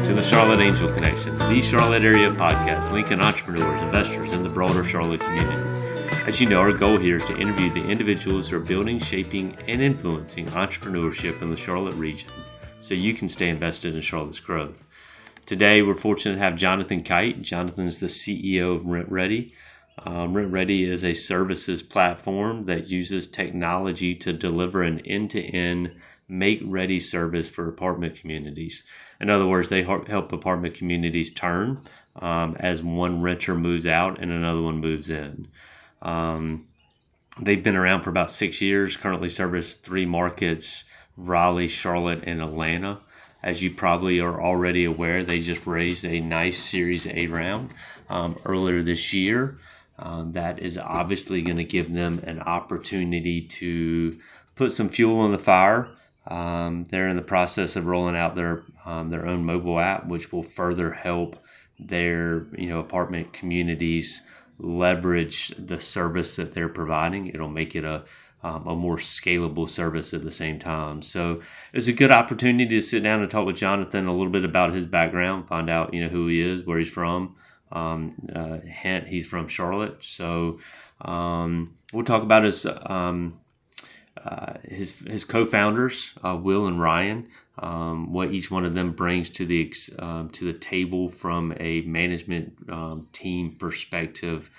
Back to the Charlotte Angel Connection, the Charlotte area podcast linking entrepreneurs, investors, and the broader Charlotte community. As you know, our goal here is to interview the individuals who are building, shaping, and influencing entrepreneurship in the Charlotte region so you can stay invested in Charlotte's growth. Today, we're fortunate to have Jonathan Kite. Jonathan's the CEO of Rent Ready. Um, Rent Ready is a services platform that uses technology to deliver an end to end make ready service for apartment communities. In other words, they help apartment communities turn um, as one renter moves out and another one moves in. Um, they've been around for about six years, currently service three markets Raleigh, Charlotte, and Atlanta. As you probably are already aware, they just raised a nice Series A round um, earlier this year. Um, that is obviously going to give them an opportunity to put some fuel on the fire um, they're in the process of rolling out their um, their own mobile app, which will further help their you know apartment communities leverage the service that they're providing. It'll make it a um, a more scalable service at the same time. So it's a good opportunity to sit down and talk with Jonathan a little bit about his background, find out you know who he is, where he's from. Um, uh, hint, he's from Charlotte, so um, we'll talk about his um, uh, his his co-founders uh, Will and Ryan, um, what each one of them brings to the um, to the table from a management um, team perspective,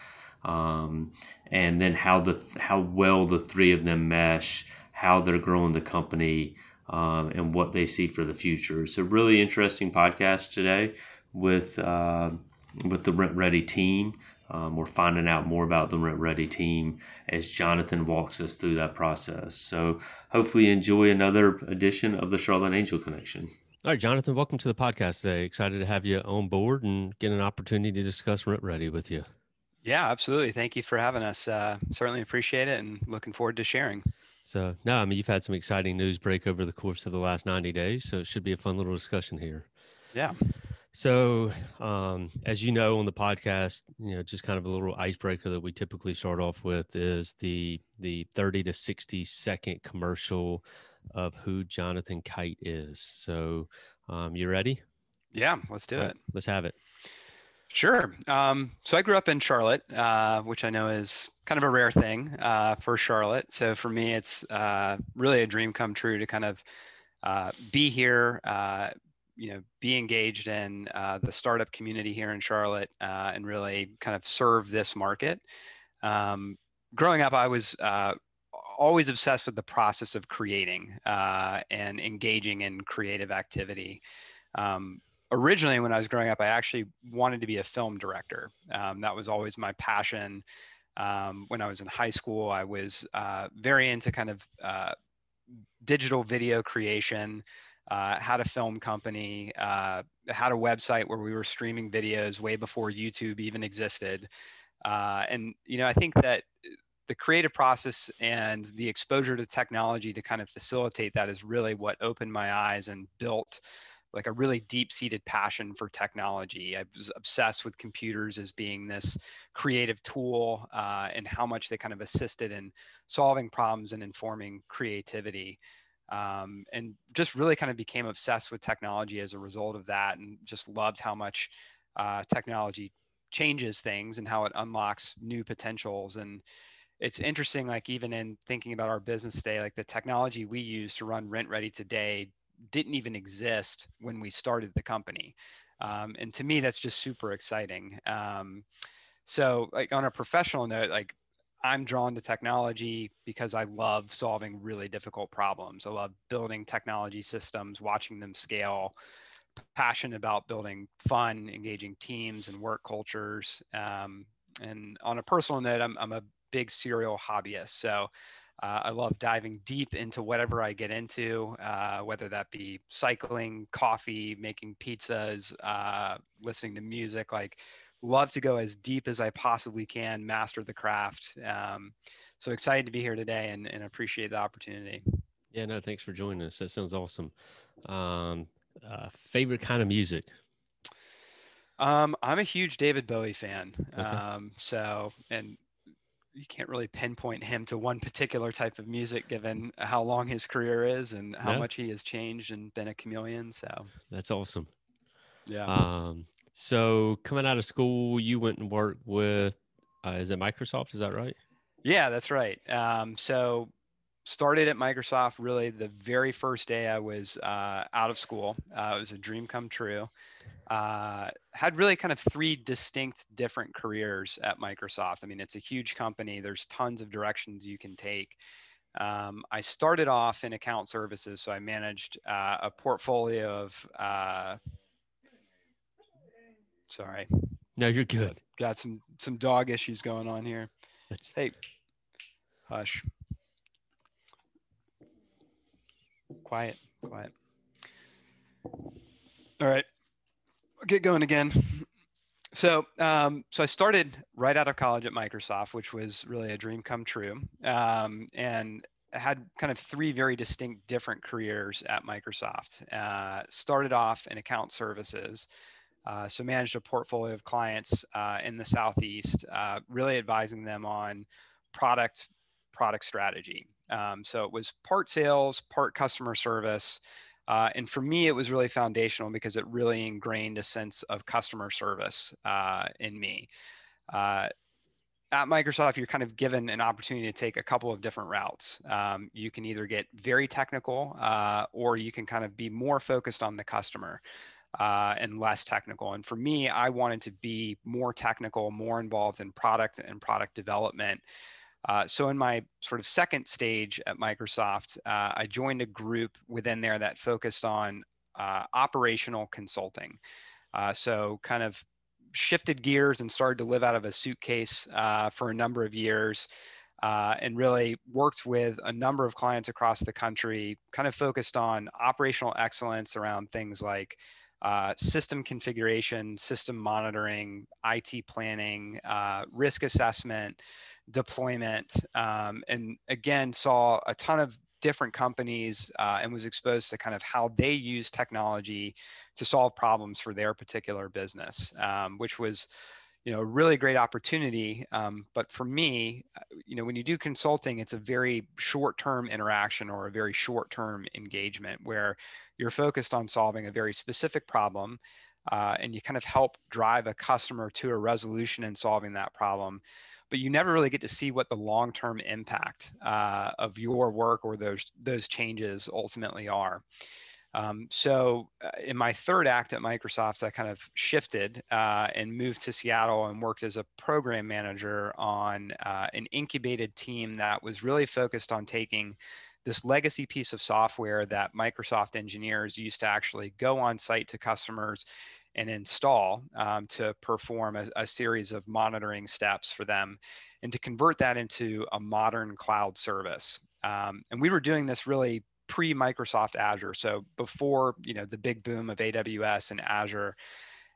um, and then how the how well the three of them mesh, how they're growing the company, um, and what they see for the future. It's a really interesting podcast today with uh, with the Rent Ready team. Um, we're finding out more about the Rent Ready team as Jonathan walks us through that process. So hopefully enjoy another edition of the Charlotte Angel Connection. All right, Jonathan, welcome to the podcast today. Excited to have you on board and get an opportunity to discuss Rent Ready with you. Yeah, absolutely. Thank you for having us. Uh, certainly appreciate it and looking forward to sharing. So, no, I mean, you've had some exciting news break over the course of the last 90 days. So, it should be a fun little discussion here. Yeah. So, um, as you know on the podcast, you know, just kind of a little icebreaker that we typically start off with is the the 30 to 60 second commercial of who Jonathan Kite is. So, um, you ready? Yeah, let's do it. Let's have it. Sure. Um, so I grew up in Charlotte, uh, which I know is kind of a rare thing uh, for Charlotte. So for me, it's uh, really a dream come true to kind of uh, be here, uh, you know be engaged in uh, the startup community here in Charlotte uh, and really kind of serve this market. Um, growing up, I was uh, always obsessed with the process of creating uh, and engaging in creative activity. Um, originally, when I was growing up, I actually wanted to be a film director. Um, that was always my passion. Um, when I was in high school, I was uh, very into kind of uh, digital video creation uh, had a film company, uh, had a website where we were streaming videos way before YouTube even existed. Uh, and, you know, I think that the creative process and the exposure to technology to kind of facilitate that is really what opened my eyes and built like a really deep seated passion for technology. I was obsessed with computers as being this creative tool uh, and how much they kind of assisted in solving problems and informing creativity um, and just really kind of became obsessed with technology as a result of that and just loved how much uh, technology changes things and how it unlocks new potentials. And it's interesting like even in thinking about our business today like the technology we use to run rent ready today didn't even exist when we started the company. Um, and to me that's just super exciting. Um, so like on a professional note like I'm drawn to technology because I love solving really difficult problems. I love building technology systems, watching them scale, passionate about building fun, engaging teams and work cultures. Um, and on a personal note, I'm, I'm a big serial hobbyist. So uh, I love diving deep into whatever I get into, uh, whether that be cycling, coffee, making pizzas, uh, listening to music. Like love to go as deep as I possibly can, master the craft. Um, so excited to be here today and, and appreciate the opportunity. Yeah, no, thanks for joining us. That sounds awesome. Um, uh, favorite kind of music? Um, I'm a huge David Bowie fan. Okay. Um, so, and you can't really pinpoint him to one particular type of music given how long his career is and how Yeah. much he has changed and been a chameleon. So That's awesome. yeah. Um, so coming out of school, you went and worked with, uh, is it Microsoft? Is that right? Yeah, that's right. Um, so started at Microsoft really the very first day I was uh, out of school. Uh, it was a dream come true. Uh, had really kind of three distinct different careers at Microsoft. I mean, it's a huge company. There's tons of directions you can take. Um, I started off in account services, so I managed uh, a portfolio of. Sorry, No, you're good. got some some dog issues going on here. That's Hey, hush. Quiet, quiet. All right, I'll get going again. So, um, so I started right out of college at Microsoft, which was really a dream come true, um, and I had kind of three very distinct, different careers at Microsoft. Uh, started off in account services, uh, so managed a portfolio of clients uh, in the southeast, uh, really advising them on product product strategy. Um, so it was part sales, part customer service. Uh, and for me, it was really foundational because it really ingrained a sense of customer service uh, in me. Uh, at Microsoft, you're kind of given an opportunity to take a couple of different routes. Um, you can either get very technical or you can kind of be more focused on the customer. Uh, and less technical. And for me, I wanted to be more technical, more involved in product and product development. Uh, so in my sort of second stage at Microsoft, uh, I joined a group within there that focused on uh, operational consulting. Uh, so kind of shifted gears and started to live out of a suitcase uh, for a number of years. Uh, and really worked with a number of clients across the country, kind of focused on operational excellence around things like uh, system configuration, system monitoring, IT planning, uh, risk assessment, deployment, um, and again saw a ton of different companies uh, and was exposed to kind of how they use technology to solve problems for their particular business, um, which was you know a really great opportunity um, but for me uh, you know when you do consulting it's a very short term interaction or a very short term engagement where you're focused on solving a very specific problem uh, and you kind of help drive a customer to a resolution in solving that problem but you never really get to see what the long term impact uh, of your work or those those changes ultimately are um, so uh, in my third act at Microsoft, I kind of shifted uh, and moved to Seattle and worked as a program manager on uh, an incubated team that was really focused on taking this legacy piece of software that Microsoft engineers used to actually go on site to customers and install um, to perform a, a series of monitoring steps for them and to convert that into a modern cloud service. Um, and we were doing this really pre Microsoft Azure. So before, you know, the big boom of AWS and Azure.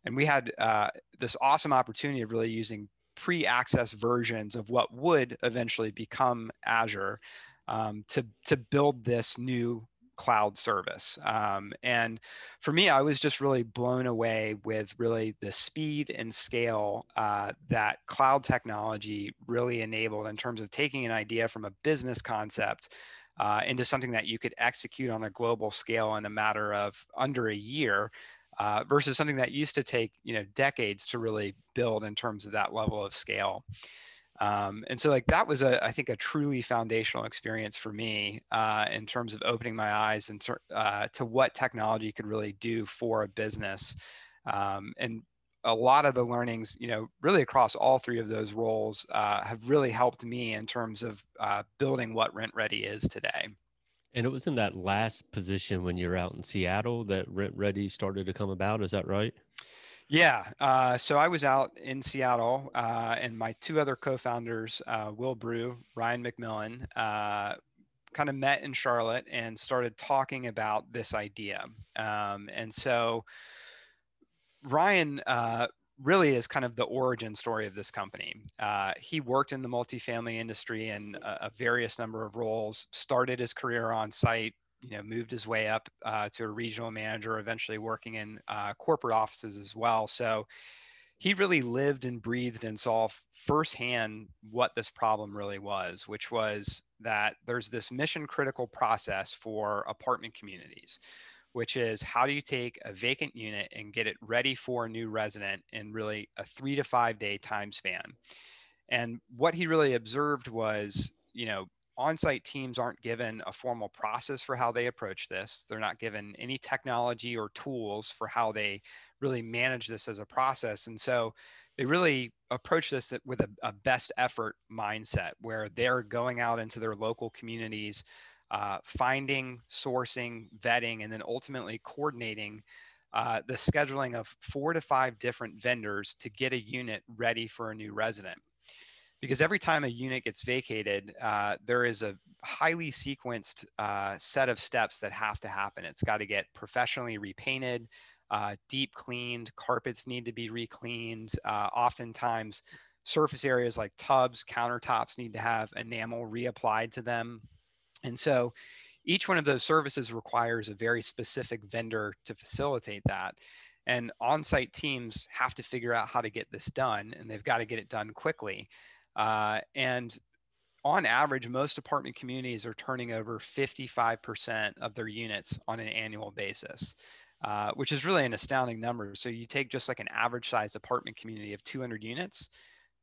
And we had uh, this awesome opportunity of really using pre-access versions of what would eventually become Azure um, to, to build this new cloud service. Um, and for me, I was just really blown away with really the speed and scale uh, that cloud technology really enabled in terms of taking an idea from a business concept uh, into something that you could execute on a global scale in a matter of under a year uh, versus something that used to take you know decades to really build in terms of that level of scale. Um, and so like that was a i think a truly foundational experience for me uh, in terms of opening my eyes and uh, to what technology could really do for a business. Um, and a lot of the learnings, you know, really across all three of those roles uh, have really helped me in terms of uh, building what Rent Ready is today. And it was in that last position when you're out in Seattle that Rent Ready started to come about. Is that right? Yeah. Uh, so I was out in Seattle, uh, and my two other co-founders, uh, Will Brew, Ryan McMillan, uh, kind of met in Charlotte and started talking about this idea. Um, and so Ryan uh, really is kind of the origin story of this company. Uh, he worked in the multifamily industry in a, a, various number of roles, started his career on site, you know, moved his way up uh, to a regional manager, eventually working in uh, corporate offices as well. So he really lived and breathed and saw firsthand what this problem really was, which was that there's this mission critical process for apartment communities, which is how do you take a vacant unit and get it ready for a new resident in really a three to five day time span. And what he really observed was, you know, on-site teams aren't given a formal process for how they approach this. They're not given any technology or tools for how they really manage this as a process. And so they really approach this with a, a best effort mindset where they're going out into their local communities, uh, finding, sourcing, vetting, and then ultimately coordinating uh, the scheduling of four to five different vendors to get a unit ready for a new resident because every time a unit gets vacated, uh, there is a highly sequenced uh, set of steps that have to happen. It's got to get professionally repainted, uh, deep cleaned, carpets need to be recleaned. Uh, oftentimes, surface areas like tubs, countertops need to have enamel reapplied to them. And so, each one of those services requires a very specific vendor to facilitate that. And on site teams have to figure out how to get this done, and they've got to get it done quickly. Uh, and on average, most apartment communities are turning over 55% of their units on an annual basis, uh, which is really an astounding number. So you take just like an average size apartment community of 200 units,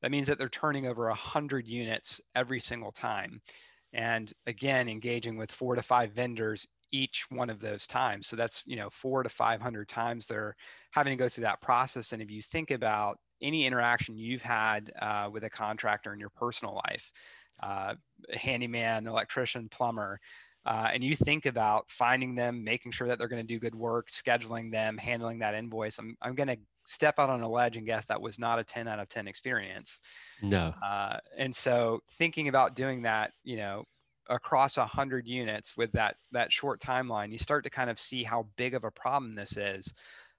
that means that they're turning over 100 units every single time. And again, engaging with four to five vendors each one of those times. So that's, you know, four to 500 times they're having to go through that process. And if you think about any interaction you've had uh, with a contractor in your personal life, uh, handyman, electrician, plumber, uh, and you think about finding them, making sure that they're going to do good work, scheduling them, handling that invoice, I'm, I'm going to step out on a ledge and guess that was not a 10 out of 10 experience. No. Uh, and so thinking about doing that, you know, across a hundred units with that, that short timeline, you start to kind of see how big of a problem this is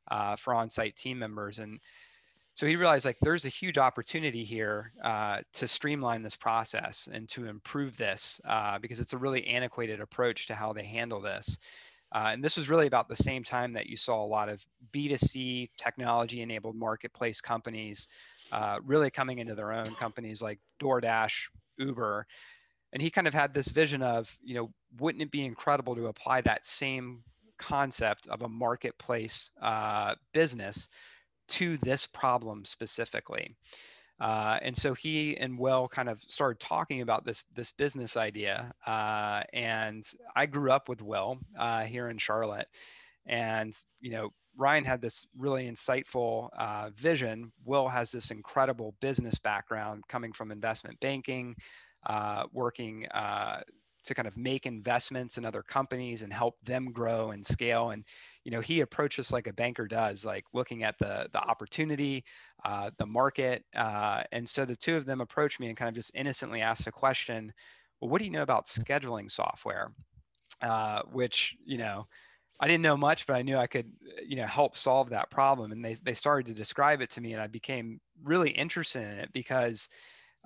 uh, for on-site team members. And, so he realized like there's a huge opportunity here uh, to streamline this process and to improve this uh, because it's a really antiquated approach to how they handle this. Uh, and this was really about the same time that you saw a lot of B2C technology enabled marketplace companies uh, really coming into their own companies like DoorDash, Uber. And he kind of had this vision of, you know, wouldn't it be incredible to apply that same concept of a marketplace uh, business to this problem specifically. Uh, and so he and Will kind of started talking about this this business idea. Uh, and I grew up with Will uh, here in Charlotte, and you know Ryan had this really insightful uh, vision. Will has this incredible business background coming from investment banking, uh, working uh, to kind of make investments in other companies and help them grow and scale. And you know, he approaches like a banker does, like looking at the the opportunity, uh, the market. Uh, and so the two of them approached me and kind of just innocently asked a question. Well, what do you know about scheduling software? Uh, which you know. I didn't know much, but I knew I could, you know, help solve that problem. And they, they started to describe it to me, and I became really interested in it because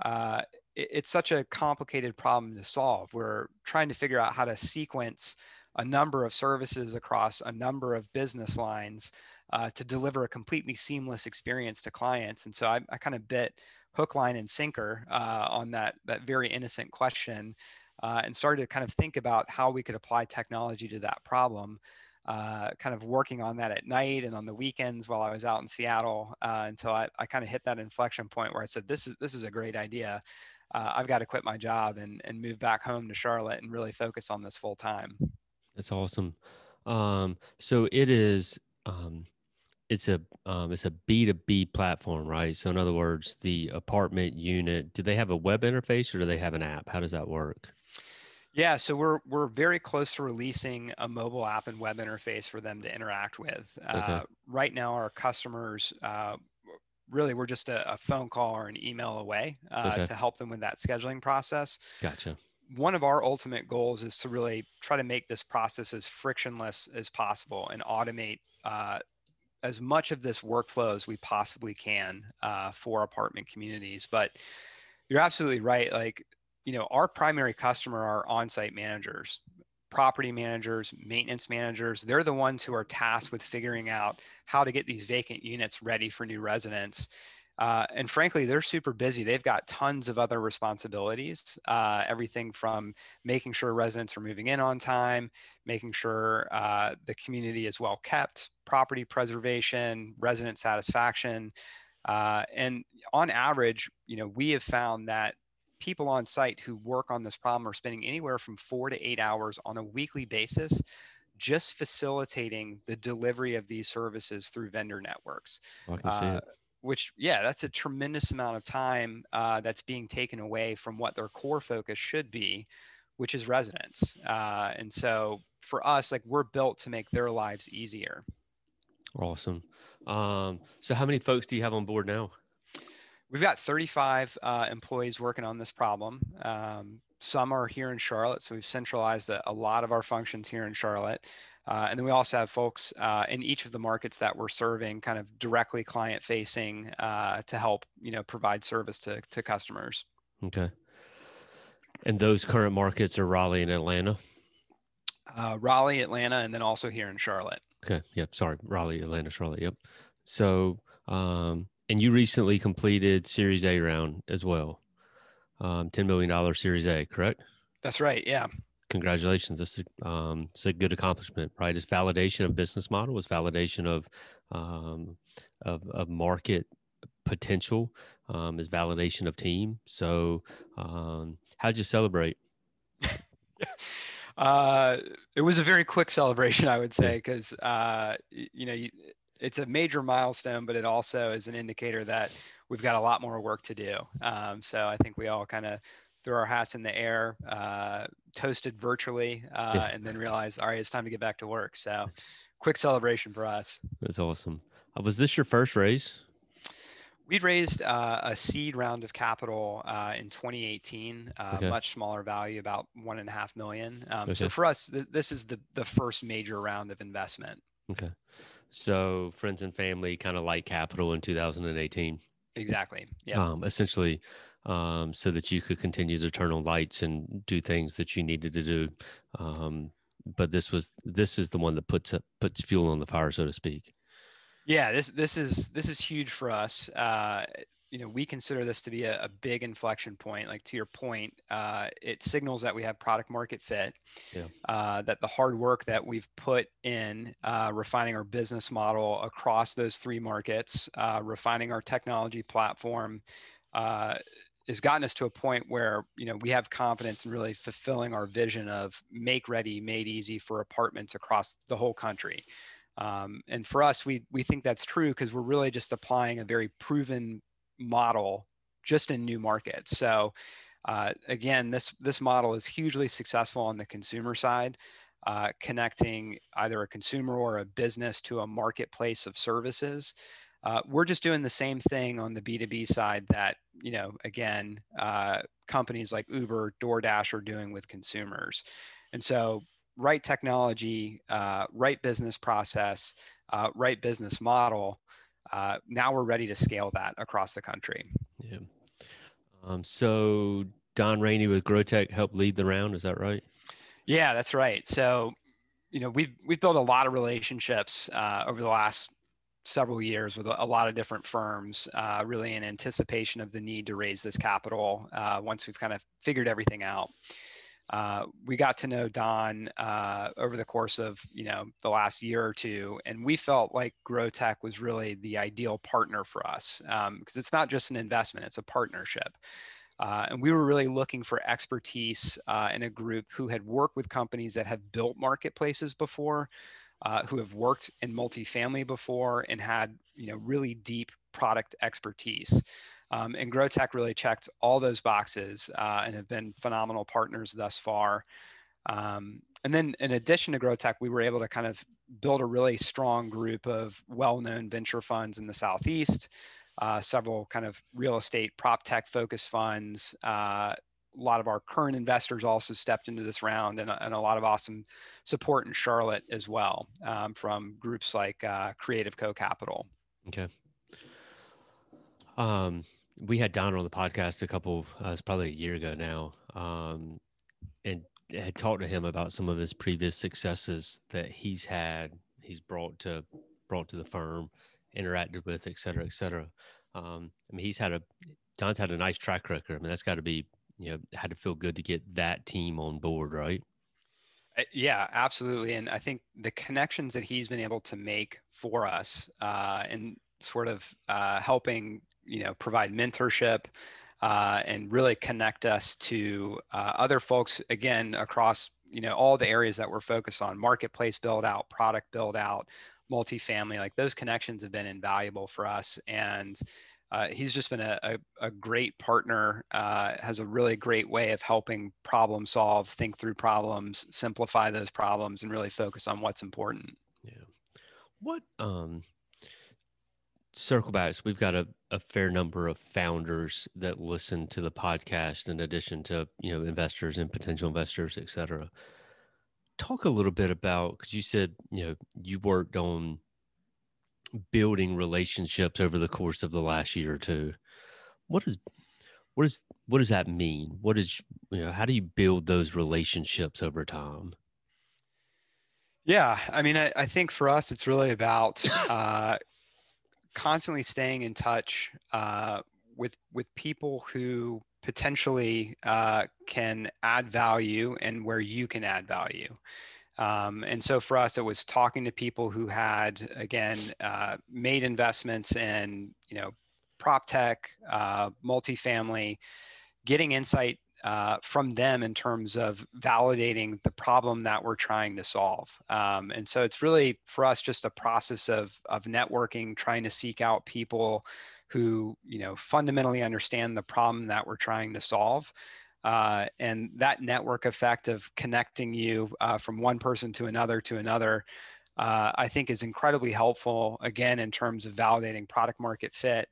uh, it's such a complicated problem to solve. We're trying to figure out how to sequence a number of services across a number of business lines uh, to deliver a completely seamless experience to clients. And so I, I kind of bit hook, line, and sinker uh, on that that very innocent question, uh, and started to kind of think about how we could apply technology to that problem. Uh, kind of working on that at night and on the weekends while I was out in Seattle uh, until I, I kind of hit that inflection point where I said, "This is this is a great idea." Uh, I've got to quit my job and, and move back home to Charlotte and really focus on this full time. That's awesome. Um, so it is, um, it's a um, it's a B two B platform, right? So in other words, the apartment unit, do they have a web interface or do they have an app? How does that work? Yeah, so we're we're very close to releasing a mobile app and web interface for them to interact with. Okay. Uh, right now, our customers uh, really we're just a, a, phone call or an email away uh, okay. to help them with that scheduling process. Gotcha. One of our ultimate goals is to really try to make this process as frictionless as possible and automate uh, as much of this workflow as we possibly can uh, for apartment communities. But you're absolutely right. Like, you know, our primary customer are on-site managers. Property managers, maintenance managers. They're the ones who are tasked with figuring out how to get these vacant units ready for new residents. Uh, and frankly, they're super busy. They've got tons of other responsibilities, uh, everything from making sure residents are moving in on time, making sure uh, the community is well kept, property preservation, resident satisfaction. Uh, and on average, you know, we have found that people on site who work on this problem are spending anywhere from four to eight hours on a weekly basis just facilitating the delivery of these services through vendor networks. Oh, I can see Uh, it. which yeah that's a tremendous amount of time uh, that's being taken away from what their core focus should be which is residents uh, and so for us like we're built to make their lives easier Awesome. Um, so how many folks do you have on board now? We've got 35 uh, employees working on this problem um, some are here in charlotte so we've centralized a, a lot of our functions here in charlotte uh, and then we also have folks uh, in each of the markets that we're serving kind of directly client facing uh, to help you know provide service to, to customers Okay. And those current markets are Raleigh and Atlanta. uh, Raleigh, Atlanta, and then also here in Charlotte. Okay. Yep. Sorry. Raleigh, Atlanta, Charlotte. Yep. So, um, and you recently completed Series A round as well. Um, $10 million Series A, correct? That's right. Yeah. Congratulations. This is, um, it's a good accomplishment, right? It's validation of business model. It's validation of, um, of, of market potential. Um, is validation of team. So, um, how'd you celebrate? Uh, it was a very quick celebration, I would say, because uh, you know you, it's a major milestone, but it also is an indicator that we've got a lot more work to do. Um, so I think we all kind of threw our hats in the air, uh, toasted virtually, uh, Yeah. and then realized, all right, it's time to get back to work. So quick celebration for us. That's awesome. Uh, was this your first raise? We'd raised uh, a seed round of capital uh, in 2018, uh, Okay. much smaller value, about one and a half million. Um, Okay. So for us, th- this is the the first major round of investment. Okay. So friends and family kind of light capital in 2018, Exactly. Yeah. um, essentially, um, so that you could continue to turn on lights and do things that you needed to do. Um, but this was this is the one that puts puts fuel on the fire, so to speak. Yeah. This this is this is huge for us. Uh, you know, we consider this to be a, a big inflection point. Like to your point, uh, it signals that we have product market fit. Yeah. Uh, that the hard work that we've put in uh, refining our business model across those three markets, uh, refining our technology platform, uh, has gotten us to a point where you know we have confidence in really fulfilling our vision of make ready, made easy for apartments across the whole country. Um, and for us, we we think that's true because we're really just applying a very proven model just in new markets. So uh, again, this this model is hugely successful on the consumer side, uh, connecting either a consumer or a business to a marketplace of services. Uh, we're just doing the same thing on the B2B side that, you know, again, uh, companies like Uber, DoorDash are doing with consumers. And so, right technology, uh, right business process, uh, right business model. Uh, now we're ready to scale that across the country. Yeah. Um, so Don Rainey with Grotech helped lead the round. Is that right? Yeah, that's right. So, you know, we've we've built a lot of relationships uh, over the last several years with a, lot of different firms, uh, really in anticipation of the need to raise this capital uh, once we've kind of figured everything out. Uh, we got to know Don uh, over the course of you know the last year or two, and we felt like Grotech was really the ideal partner for us because it's not just an investment; it's a partnership. Uh, and we were really looking for expertise uh, in a group who had worked with companies that have built marketplaces before, uh, who have worked in multifamily before, and had you know really deep product expertise. Um, and Grotech really checked all those boxes uh, and have been phenomenal partners thus far. Um, and then, in addition to Grotech, we were able to kind of build a really strong group of well-known venture funds in the southeast uh, several kind of real estate prop tech focused funds. Uh, a lot of our current investors also stepped into this round and, and a lot of awesome support in Charlotte as well um, from groups like uh, Creative Co Capital. Okay. Um, we had Don on the podcast a couple, uh, it's probably a year ago now. Um, and had talked to him about some of his previous successes that he's had, he's brought to brought to the firm, interacted with, et cetera, et cetera. Um, I mean, he's had a Don's had a nice track record. I mean, that's got to be you know had to feel good to get that team on board, right? Uh, yeah, absolutely. And I think the connections that he's been able to make for us uh, and sort of uh, helping, you know, provide mentorship uh, and really connect us to uh, other folks, again, across, you know, all the areas that we're focused on, marketplace build out, product build out, multifamily, like those connections have been invaluable for us. And uh, he's just been a, a, a great partner, uh, has a really great way of helping problem solve, think through problems, simplify those problems, and really focus on what's important. Yeah. What, um, circle back. We've got a, a fair number of founders that listen to the podcast in addition to, you know, investors and potential investors, et cetera. Talk a little bit about, because you said, you know, you worked on building relationships over the course of the last year or two. What is what is what does that mean? What is you know how do you build those relationships over time? Yeah, I mean, I, I think for us, it's really about uh, constantly staying in touch uh, with with people who potentially uh, can add value and where you can add value. Um, and so for us, it was talking to people who had, again, uh, made investments in, you know, prop tech, uh, multifamily, getting insight uh, from them in terms of validating the problem that we're trying to solve. Um, and so it's really for us just a process of of networking, trying to seek out people who you know fundamentally understand the problem that we're trying to solve uh, and that network effect of connecting you uh, from one person to another to another, uh, I think is incredibly helpful, again, in terms of validating product market fit,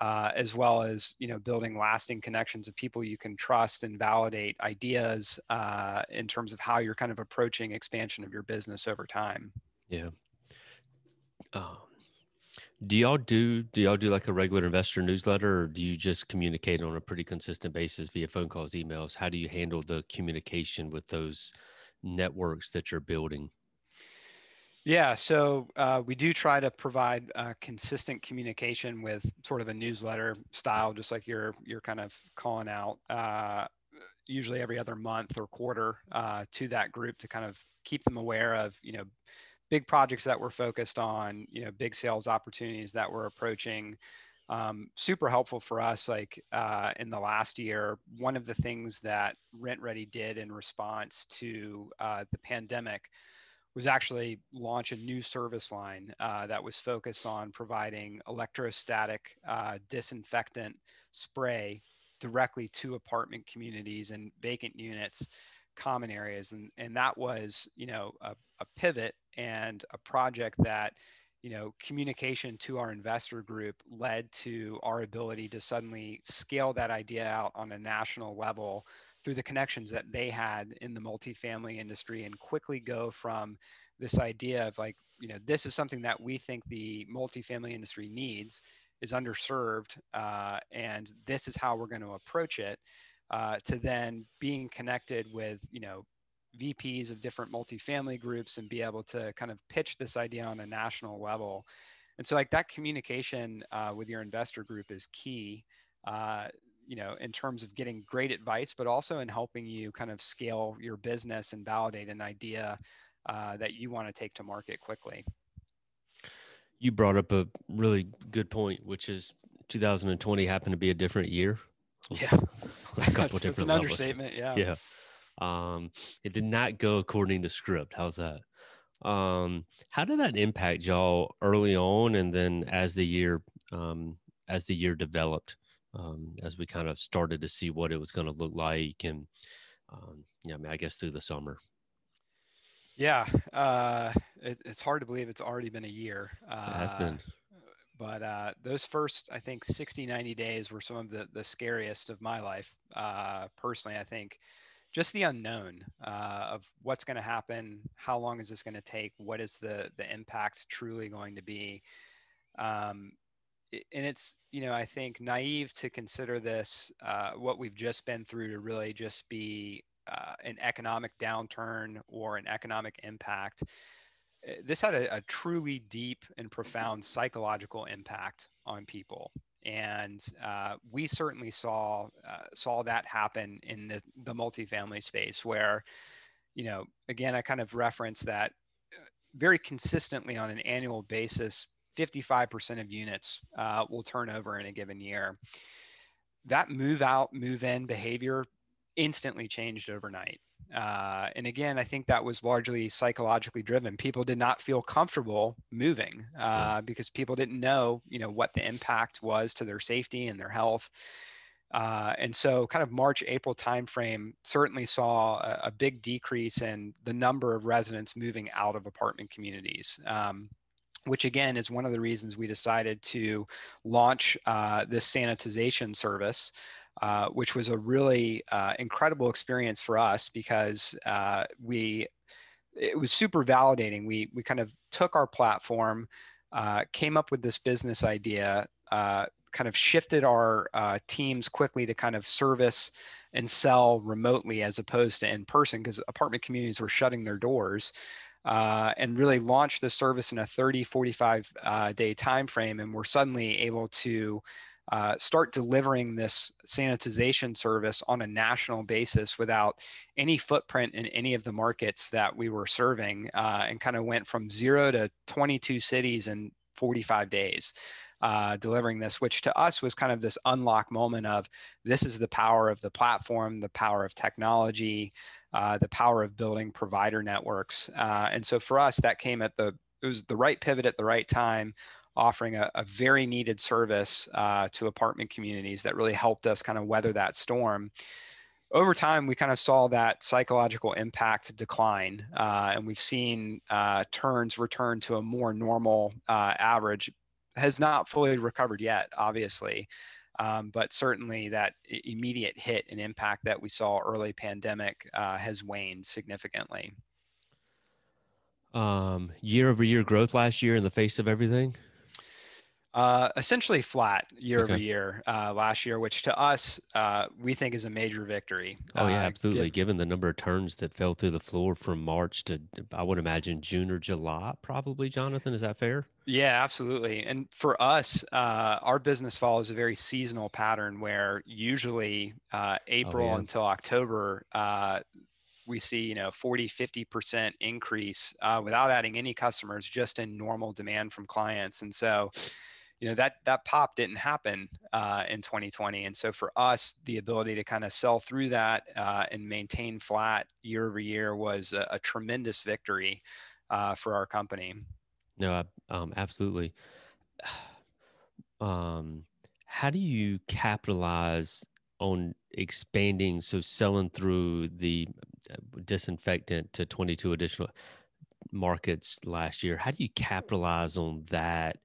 uh, as well as, you know, building lasting connections of people you can trust and validate ideas uh, in terms of how you're kind of approaching expansion of your business over time. Yeah. Um, do y'all do do y'all do like a regular investor newsletter or do you just communicate on a pretty consistent basis via phone calls, emails? How do you handle the communication with those networks that you're building? Yeah, so uh, we do try to provide uh, consistent communication with sort of a newsletter style, just like you're you're kind of calling out. Uh, usually every other month or quarter uh, to that group to kind of keep them aware of you know big projects that we're focused on, you know, big sales opportunities that we're approaching. Um, super helpful for us. Like uh, in the last year, one of the things that Rent Ready did in response to uh, the pandemic was actually launch a new service line uh, that was focused on providing electrostatic uh, disinfectant spray directly to apartment communities and vacant units common areas. And and that was you know a, a pivot and a project that you know communication to our investor group led to our ability to suddenly scale that idea out on a national level through the connections that they had in the multifamily industry and quickly go from this idea of like you know this is something that we think the multifamily industry needs is underserved uh, and this is how we're going to approach it uh, to then being connected with you know VPs of different multifamily groups and be able to kind of pitch this idea on a national level. And so, like that communication uh, with your investor group is key, uh, you know, in terms of getting great advice, but also in helping you kind of scale your business and validate an idea uh, that you want to take to market quickly. You brought up a really good point, which is 2020 happened to be a different year. Yeah, a couple that's, different an levels. understatement. Yeah. Yeah. Um, it did not go according to script. How's that? Um, how did that impact y'all early on, and then as the year um, as the year developed, um, as we kind of started to see what it was going to look like, and um, yeah, I mean, I guess through the summer. Yeah, uh, it, it's hard to believe it's already been a year. Uh, it has been. But uh, those first, I think, 60, 90 days were some of the, the scariest of my life. Uh, personally, I think just the unknown uh, of what's going to happen, how long is this going to take, what is the the impact truly going to be, um, and it's you know I think naive to consider this uh, what we've just been through to really just be uh, an economic downturn or an economic impact, eh, this had a, a, truly deep and profound psychological impact on people. And uh, we certainly saw uh, saw that happen in the, the multifamily space where, you know, again, I kind of reference that uh, very consistently on an annual basis, 55% of units uh, will turn over in a given year. That move out, move in behavior instantly changed overnight. Uh, and again, I think that was largely psychologically driven. People did not feel comfortable moving uh, because people didn't know, you know, what the impact was to their safety and their health. Uh, and so, kind of March April timeframe certainly saw a, a, big decrease in the number of residents moving out of apartment communities. Um, which again is one of the reasons we decided to launch uh, this sanitization service, uh, which was a really uh, incredible experience for us because uh, we it was super validating. We we kind of took our platform, uh, came up with this business idea, uh, kind of shifted our teams quickly to kind of service and sell remotely as opposed to in person because apartment communities were shutting their doors uh, and really launch the service in a 30, 45 uh, day time frame. And we're suddenly able to uh, start delivering this sanitization service on a national basis without any footprint in any of the markets that we were serving uh, and kind of went from zero to 22 cities in 45 days. Uh, delivering this, which to us was kind of this unlock moment of this is the power of the platform, the power of technology, uh, the power of building provider networks. Uh, and so for us, that came at the it was the right pivot at the right time, offering a, a very needed service uh, to apartment communities that really helped us kind of weather that storm. Over time, we kind of saw that psychological impact decline, uh, and we've seen uh, turns return to a more normal average. Has not fully recovered yet, obviously. Um, but certainly that immediate hit and impact that we saw early pandemic uh, has waned significantly. Um, year over year growth last year in the face of everything? Uh, essentially flat year okay. over year uh, last year, which to us uh, we think is a major victory. Oh yeah, uh, absolutely. Given the number of turns that fell through the floor from March to I would imagine June or July, probably. Jonathan, is that fair? Yeah, absolutely. And for us, uh, our business follows a very seasonal pattern where usually uh, oh, April oh, yeah. until October we see you know 40 50% increase uh, without adding any customers just in normal demand from clients and so you know that that pop didn't happen uh, in 2020 and so for us the ability to kind of sell through that uh, and maintain flat year over year was a, a tremendous victory uh, for our company no um, absolutely um, how do you capitalize on expanding so selling through the uh, disinfectant to 22 additional markets last year how do you capitalize on that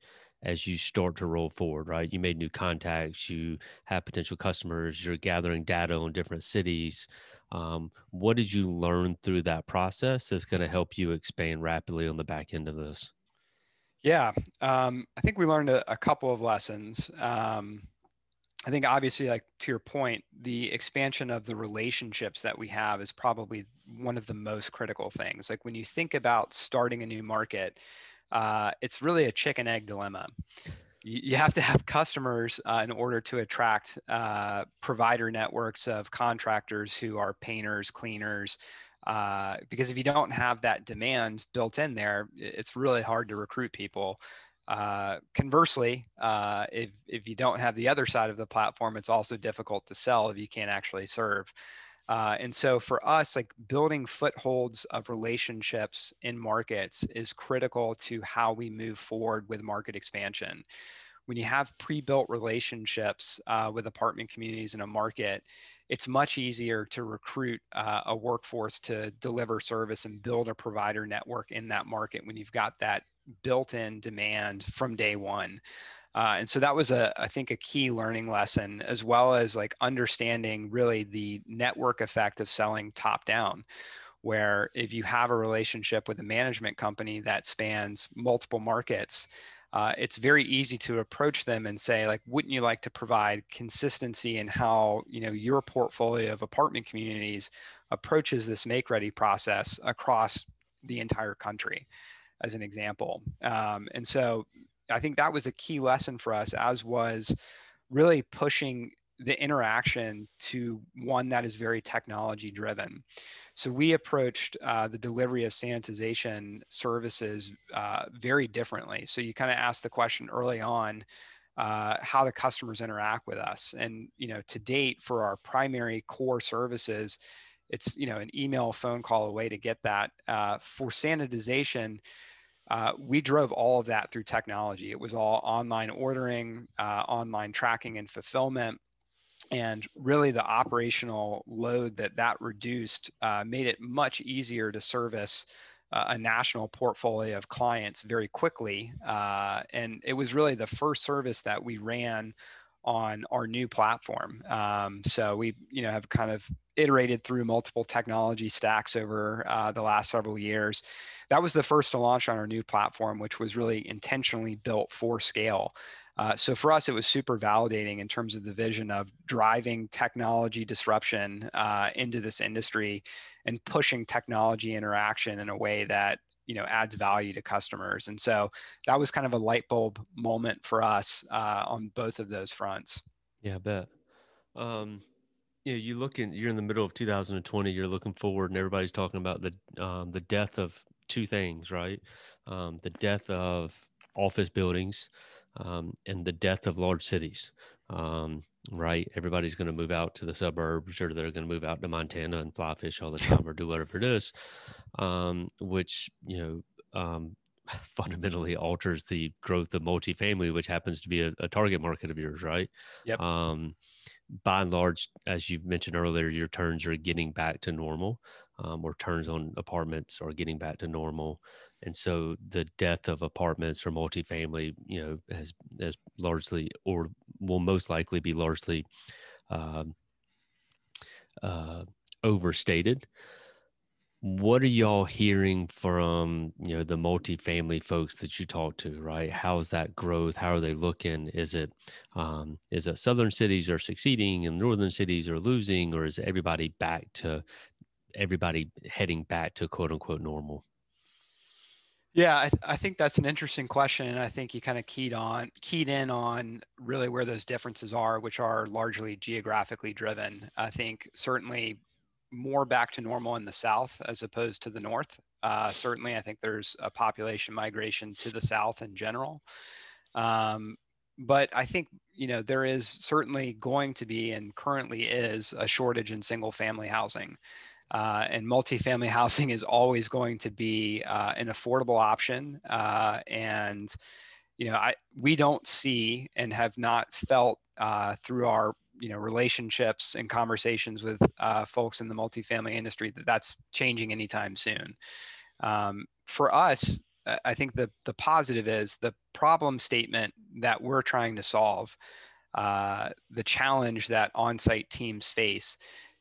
as you start to roll forward, right? You made new contacts, you have potential customers, you're gathering data on different cities. Um, what did you learn through that process that's going to help you expand rapidly on the back end of this? Yeah, um, I think we learned a, a couple of lessons. Um, I think obviously, like to your point, the expansion of the relationships that we have is probably one of the most critical things. Like when you think about starting a new market, uh, it's really a chicken egg dilemma. You, have to have customers uh, in order to attract uh, provider networks of contractors who are painters, cleaners. Uh, because if you don't have that demand built in there, it's really hard to recruit people. Uh, conversely, uh, if, if you don't have the other side of the platform, it's also difficult to sell if you can't actually serve. Uh, and so for us, like building footholds of relationships in markets is critical to how we move forward with market expansion. When you have pre-built relationships uh, with apartment communities in a market, it's much easier to recruit uh, a workforce to deliver service and build a provider network in that market when you've got that built-in demand from day one. Uh, and so that was a, I think, a key learning lesson, as well as like understanding really the network effect of selling top down. Where if you have a relationship with a management company that spans multiple markets, uh, it's very easy to approach them and say like wouldn't you like to provide consistency in how you know your portfolio of apartment communities approaches this make ready process across the entire country, as an example. Um, and so I think that was a key lesson for us, as was really pushing the interaction to one that is very technology driven. So we approached uh, the delivery of sanitization services uh, very differently. So you kind of asked the question early on, uh, how the customers interact with us. And, you know, to date for our primary core services, it's, you know, an email, phone call away to get that. Uh, for sanitization, uh, we drove all of that through technology. It was all online ordering, uh, online tracking and fulfillment. And really, the operational load that that reduced uh, made it much easier to service uh, a national portfolio of clients very quickly. Uh, and it was really the first service that we ran on our new platform. Um, so we, you know, have kind of iterated through multiple technology stacks over uh, the last several years. That was the first to launch on our new platform, which was really intentionally built for scale. Uh, so for us, it was super validating in terms of the vision of driving technology disruption uh, into this industry and pushing technology interaction in a way that you know adds value to customers. And so that was kind of a light bulb moment for us uh, on both of those fronts. Yeah, I bet. Um, know, you look in, you're in the middle of 2020. You're looking forward, and everybody's talking about the um, the death of two things, right? Um, the death of office buildings um, and the death of large cities. Um, right? Everybody's going to move out to the suburbs, or they're going to move out to Montana and fly fish all the time, or do whatever it is, um, which you know um, fundamentally alters the growth of multifamily, which happens to be a, a target market of yours, right? Yep. Um, by and large, as you mentioned earlier, your turns are getting back to normal, um, or turns on apartments are getting back to normal and so the death of apartments or multifamily, you know, has has largely or will most likely be largely uh, uh, overstated. What are y'all hearing from you know the multifamily folks that you talk to? Right, how's that growth? How are they looking? Is it um, is it southern cities are succeeding and northern cities are losing, or is everybody back to everybody heading back to quote unquote normal? Yeah, I, th- I, think that's an interesting question, and I think you kind of keyed on keyed in on really where those differences are, which are largely geographically driven. I think certainly more back to normal in the south as opposed to the north. Uh, certainly, I think there's a population migration to the south in general, um, but I think you know there is certainly going to be and currently is a shortage in single family housing. Uh, and multifamily housing is always going to be uh, an affordable option. Uh, and you know, I we don't see and have not felt uh, through our you know relationships and conversations with uh, folks in the multifamily industry that that's changing anytime soon. Um, for us, I think the the positive is the problem statement that we're trying to solve. Uh, the challenge that on-site teams face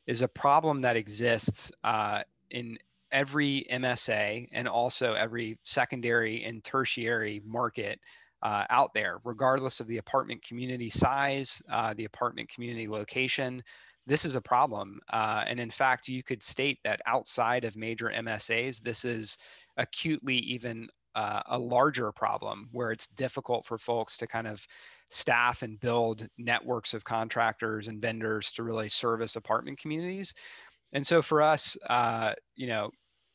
is a problem that exists uh, in every MSA and also every secondary and tertiary market uh, out there, regardless of the apartment community size, uh, the apartment community location. This is a problem. Uh, and in fact, you could state that outside of major MSAs, this is acutely even uh, a larger problem where it's difficult for folks to kind of staff and build networks of contractors and vendors to really service apartment communities. And so for us, uh, you know,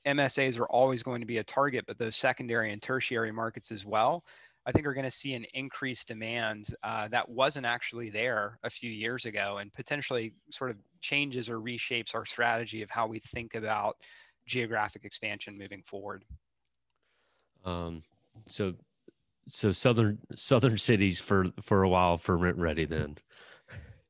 MSAs are always going to be a target, but those secondary and tertiary markets as well, I think are going to see an increased demand uh, that wasn't actually there a few years ago and potentially sort of changes or reshapes our strategy of how we think about geographic expansion moving forward. Um, so so southern southern cities for for a while for rent ready then.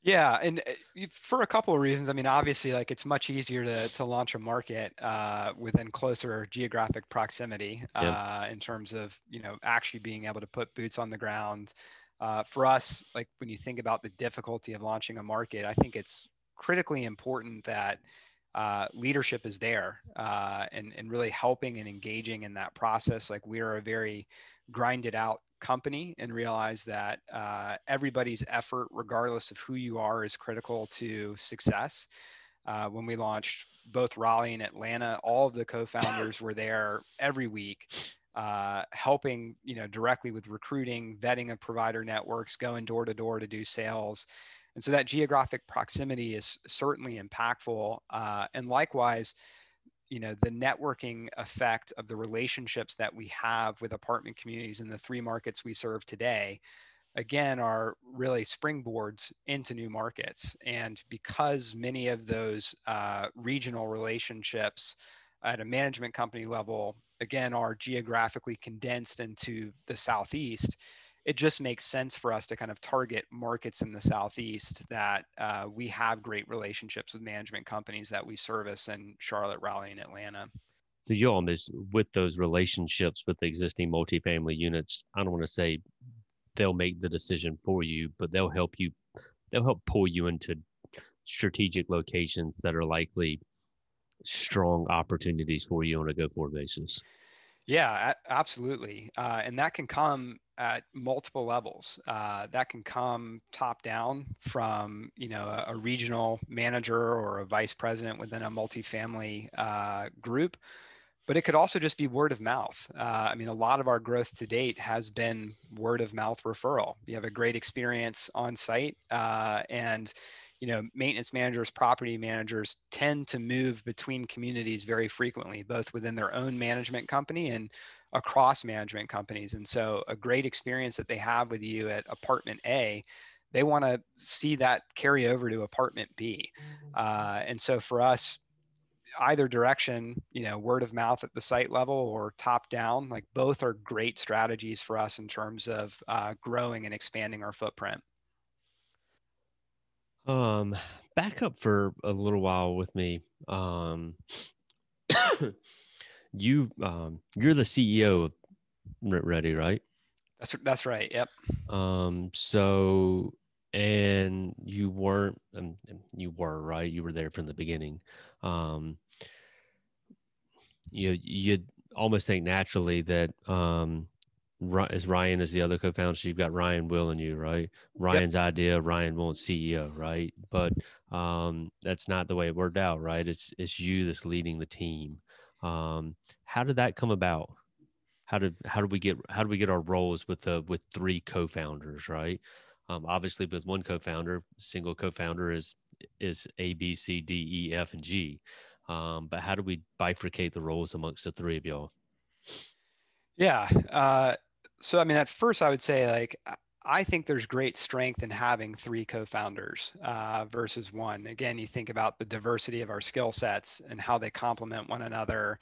Yeah and uh, for a couple of reasons. I mean obviously like it's much easier to, to launch a market uh, within closer geographic proximity uh, in terms of you know actually being able to put boots on the ground. Uh, for us like when you think about the difficulty of launching a market i think it's critically important that uh, leadership is there uh, and, and really helping and engaging in that process like we are a very grinded out company and realize that uh, everybody's effort, regardless of who you are, is critical to success. uh, when we launched both Raleigh and Atlanta. All of the co-founders were there every week, uh, helping you know directly with recruiting, vetting of provider networks, going door to door to do sales. And so that geographic proximity is certainly impactful. Uh, and likewise, you know, the networking effect of the relationships that we have with apartment communities in the three markets we serve today again are really springboards into new markets and because many of those uh, regional relationships at a management company level again are geographically condensed into the southeast it just makes sense for us to kind of target markets in the southeast that uh, we have great relationships with management companies that we service in charlotte raleigh and atlanta so you almost with those relationships with the existing multifamily units i don't want to say they'll make the decision for you, but they'll help you. They'll help pull you into strategic locations that are likely strong opportunities for you on a go-forward basis. Yeah, absolutely, uh, and that can come at multiple levels. Uh, that can come top down from you know a, a, regional manager or a vice president within a multifamily uh, group but it could also just be word of mouth. Uh, I mean, a lot of our growth to date has been word of mouth referral. You have a great experience on site, uh, and you know, maintenance managers, property managers tend to move between communities very frequently, both within their own management company and across management companies. And so, a great experience that they have with you at apartment A they want to see that carry over to apartment B. Mm-hmm. Uh, and so for us, either direction, you know, word of mouth at the site level or top down, like both are great strategies for us in terms of uh, growing and expanding our footprint. Um, back up for a little while with me. Um, you, um, you're the CEO of Ready, right? That's that's right. Yep. Um, so and you weren't um, you were right you were there from the beginning um you you almost think naturally that um as Ryan is the other co-founder, so you've got Ryan Will and you, right? Ryan's yep. idea, Ryan wants CEO, right? But um, that's not the way it worked out, right? It's it's you that's leading the team. Um, how did that come about? How did how did we get how did we get our roles with the with three co-founders, right? Um, obviously, with one co-founder, single co-founder is is A, B, C, D, E, F, and G. Um, but how do we bifurcate the roles amongst the three of y'all? Yeah. Uh, so, I mean, at first, I would say like I think there's great strength in having three co-founders uh, versus one. Again, you think about the diversity of our skill sets and how they complement one another.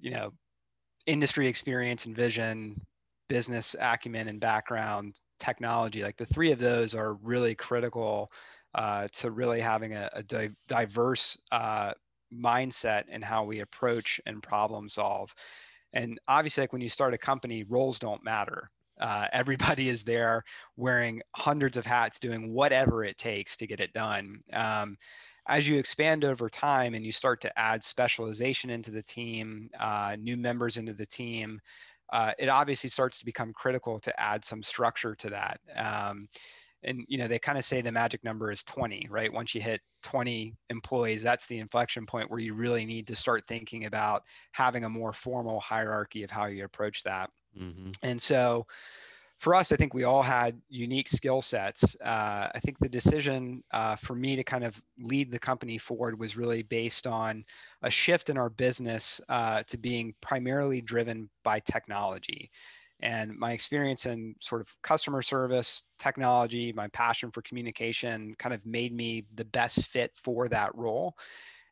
You know, industry experience and vision, business acumen and background, technology like the three of those are really critical uh, to really having a, a di- diverse uh, mindset in how we approach and problem solve and obviously like when you start a company roles don't matter uh, everybody is there wearing hundreds of hats doing whatever it takes to get it done um, as you expand over time and you start to add specialization into the team uh, new members into the team uh, it obviously starts to become critical to add some structure to that. Um, and you know they kind of say the magic number is 20 right once you hit 20 employees that's the inflection point where you really need to start thinking about having a more formal hierarchy of how you approach that mm-hmm. and so for us, I think we all had unique skill sets. Uh, I think the decision uh, for me to kind of lead the company forward was really based on a shift in our business uh, to being primarily driven by technology. And my experience in sort of customer service, technology, my passion for communication kind of made me the best fit for that role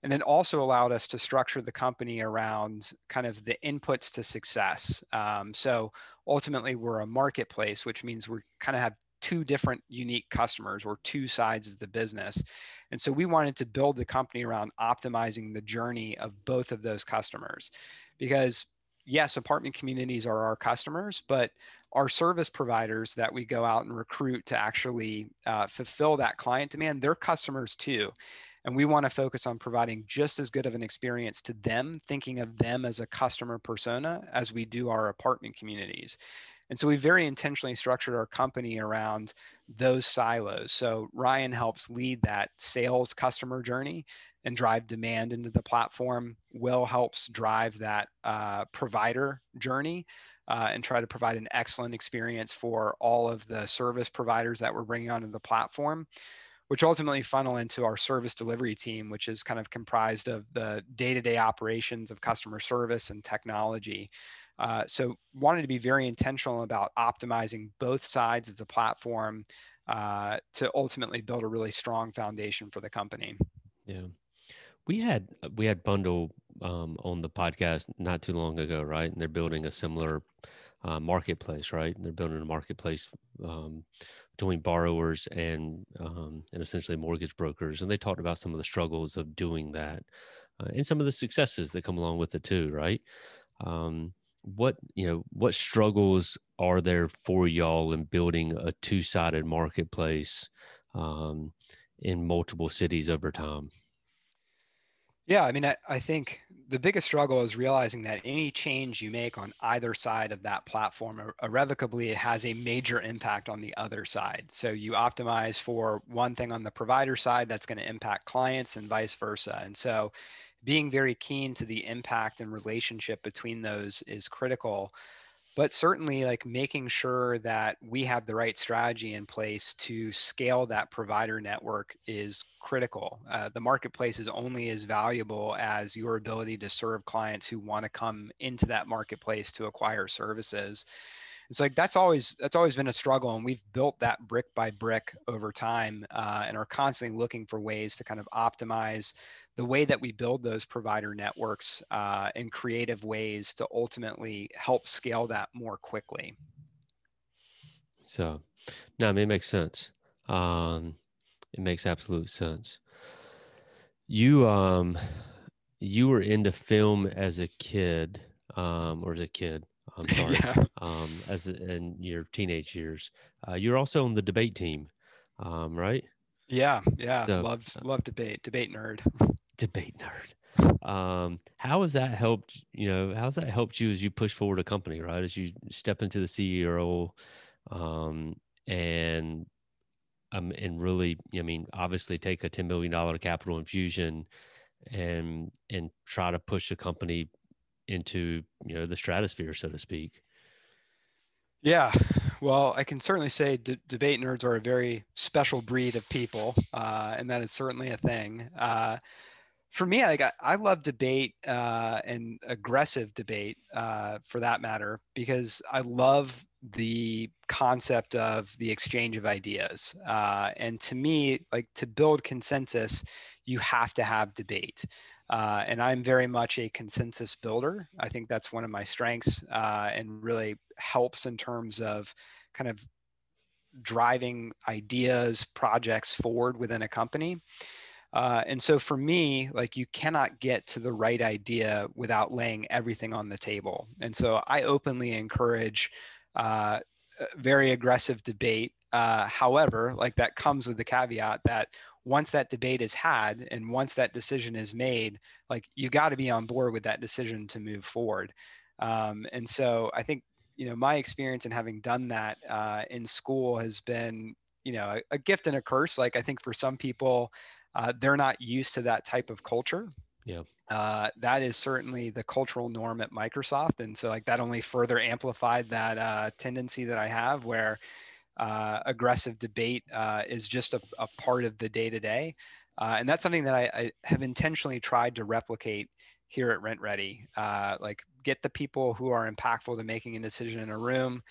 and then also allowed us to structure the company around kind of the inputs to success. Um, so ultimately, we're a marketplace, which means we kind of have two different unique customers or two sides of the business. And so we wanted to build the company around optimizing the journey of both of those customers because yes, apartment communities are our customers, but our service providers that we go out and recruit to actually uh, fulfill that client demand, they're customers too. And we want to focus on providing just as good of an experience to them, thinking of them as a customer persona as we do our apartment communities. And so we very intentionally structured our company around those silos. So Ryan helps lead that sales customer journey. And drive demand into the platform. Will helps drive that uh, provider journey uh, and try to provide an excellent experience for all of the service providers that we're bringing onto the platform, which ultimately funnel into our service delivery team, which is kind of comprised of the day to day operations of customer service and technology. Uh, so, wanted to be very intentional about optimizing both sides of the platform uh, to ultimately build a really strong foundation for the company. Yeah, we had we had Bundle um, on the podcast not too long ago, right? And they're building a similar uh, marketplace, right? And they're building a marketplace um, between borrowers and um, and essentially mortgage brokers, and they talked about some of the struggles of doing that, uh, and some of the successes that come along with it too, right? Um, what you know, what struggles are there for y'all in building a two-sided marketplace um, in multiple cities over time? Yeah, I mean, I, I, think the biggest struggle is realizing that any change you make on either side of that platform irrevocably has a major impact on the other side. So you optimize for one thing on the provider side that's going to impact clients and vice versa. And so being very keen to the impact and relationship between those is critical but certainly like making sure that we have the right strategy in place to scale that provider network is critical. Uh, the marketplace is only as valuable as your ability to serve clients who want to come into that marketplace to acquire services it's like that's always that's always been a struggle and we've built that brick by brick over time uh, and are constantly looking for ways to kind of optimize the way that we build those provider networks uh, in creative ways to ultimately help scale that more quickly. So, no, I mean, it makes sense. Um, it makes absolute sense. You, um, you were into film as a kid, um, or as a kid. I'm sorry. yeah. Um, as in your teenage years, uh, you're also on the debate team, um, right? Yeah, yeah. So, love uh love debate, debate nerd. debate nerd. Um, how has that helped? You know, how's that helped you as you push forward a company, right? As you step into the CEO, um, and um, and really, I mean, obviously, take a ten million dollar capital infusion, and and try to push a company into you know the stratosphere, so to speak. Yeah, well, I can certainly say d- debate nerds are a very special breed of people, uh, and that is certainly a thing. Uh, for me, like I, I love debate uh, and aggressive debate uh, for that matter because I love the concept of the exchange of ideas. Uh, and to me, like to build consensus, you have to have debate. Uh, and I'm very much a consensus builder. I think that's one of my strengths uh, and really helps in terms of kind of driving ideas, projects forward within a company. Uh, and so for me, like you cannot get to the right idea without laying everything on the table. And so I openly encourage uh, very aggressive debate. Uh, however, like that comes with the caveat that once that debate is had and once that decision is made, like you got to be on board with that decision to move forward. Um, and so I think you know my experience in having done that uh, in school has been you know a, a, gift and a curse. Like I think for some people, uh, they're not used to that type of culture. Yeah. Uh, that is certainly the cultural norm at Microsoft. And so like that only further amplified that uh, tendency that I have where uh, aggressive debate uh, is just a, a, part of the day to day. And that's something that I, I, have intentionally tried to replicate here at RentRedi. Uh, like get the people who are impactful to making a decision in a room,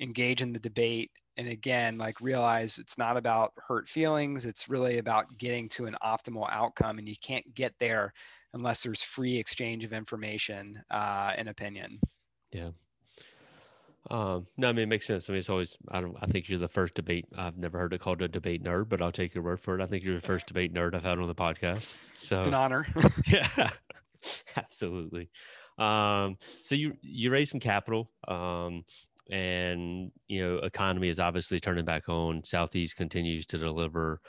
engage in the debate, and again like realize it's not about hurt feelings it's really about getting to an optimal outcome and you can't get there unless there's free exchange of information uh, and opinion yeah um, no, I mean it makes sense. I mean, it's always I don't. I think you're the first debate. I've never heard it called a debate nerd, but I'll take your word for it. I think you're the first debate nerd I've had on the podcast. So it's an honor. yeah, absolutely. Um, so you you raised some capital. Um, and you know economy is obviously turning back on southeast continues to deliver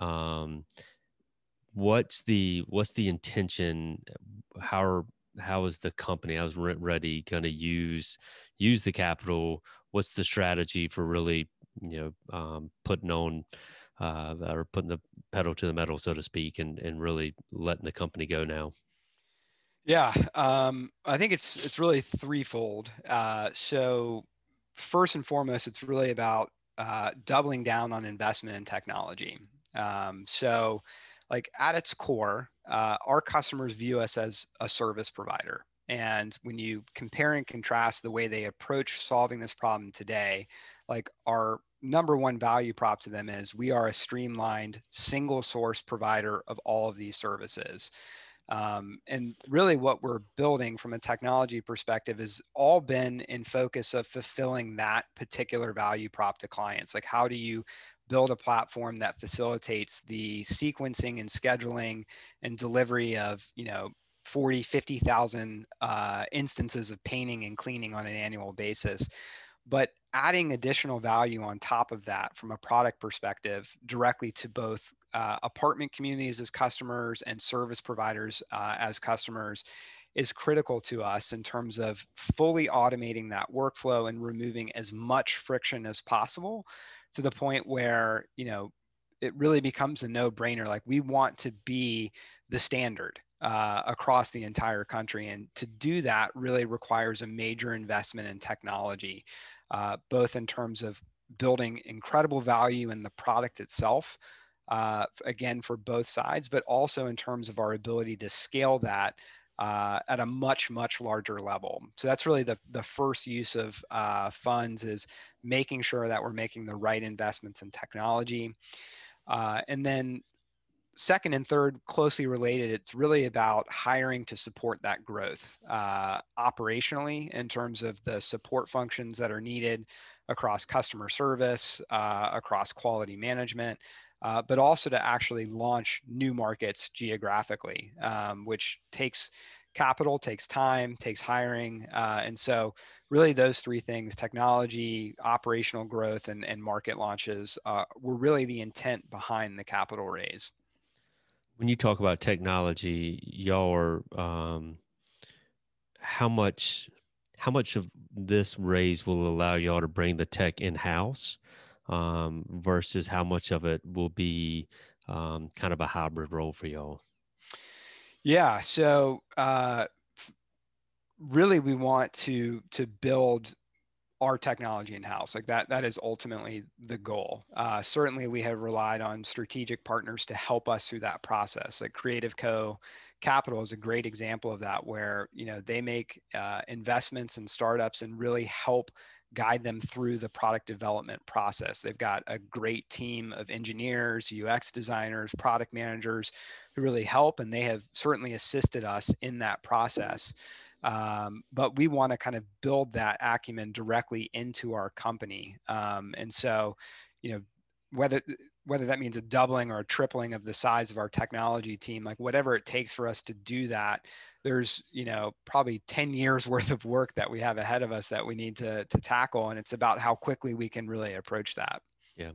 um, what's the what's the intention how are, how is the company how's rent ready going to use use the capital what's the strategy for really you know um, putting on uh, are putting the pedal to the metal, so to speak, and and really letting the company go now? Yeah, um, I think it's it's really threefold. Uh, so first and foremost, it's really about uh, doubling down on investment in technology. Um, so, like at its core, uh, our customers view us as a service provider. And when you compare and contrast the way they approach solving this problem today, like our number one value prop to them is we are a streamlined single source provider of all of these services. Um, and really, what we're building from a technology perspective has all been in focus of fulfilling that particular value prop to clients. Like, how do you build a platform that facilitates the sequencing and scheduling and delivery of, you know, 40, 50,000 uh, instances of painting and cleaning on an annual basis? But adding additional value on top of that from a product perspective directly to both uh, apartment communities as customers and service providers uh, as customers is critical to us in terms of fully automating that workflow and removing as much friction as possible to the point where you know it really becomes a no-brainer like we want to be the standard uh, across the entire country and to do that really requires a major investment in technology uh, both in terms of building incredible value in the product itself uh, again for both sides, but also in terms of our ability to scale that uh, at a much much larger level. So that's really the the first use of uh, funds is making sure that we're making the right investments in technology, and then second and third closely related it's really about hiring to support that growth uh, operationally in terms of the support functions that are needed across customer service uh, across quality management uh, but also to actually launch new markets geographically, um, which takes capital, takes time, takes hiring. Uh, and so, really, those three things technology, operational growth, and, and market launches uh, were really the intent behind the capital raise. When you talk about technology, y'all are um, how much how much of this raise will allow y'all to bring the tech in house um, versus how much of it will be um, kind of a hybrid role for y'all? Yeah. So uh, really, we want to to build our technology in house. Like that. That is ultimately the goal. Uh, certainly, we have relied on strategic partners to help us through that process. Like Creative Co. Capital is a great example of that, where you know they make uh, investments in startups and really help guide them through the product development process. They've got a great team of engineers, UX designers, product managers who really help, and they have certainly assisted us in that process. Um, but we want to kind of build that acumen directly into our company. Um, and so, you know, whether whether that means a doubling or a tripling of the size of our technology team, like whatever it takes for us to do that, there's you know probably 10 years worth of work that we have ahead of us that we need to to tackle and it's about how quickly we can really approach that. Yeah.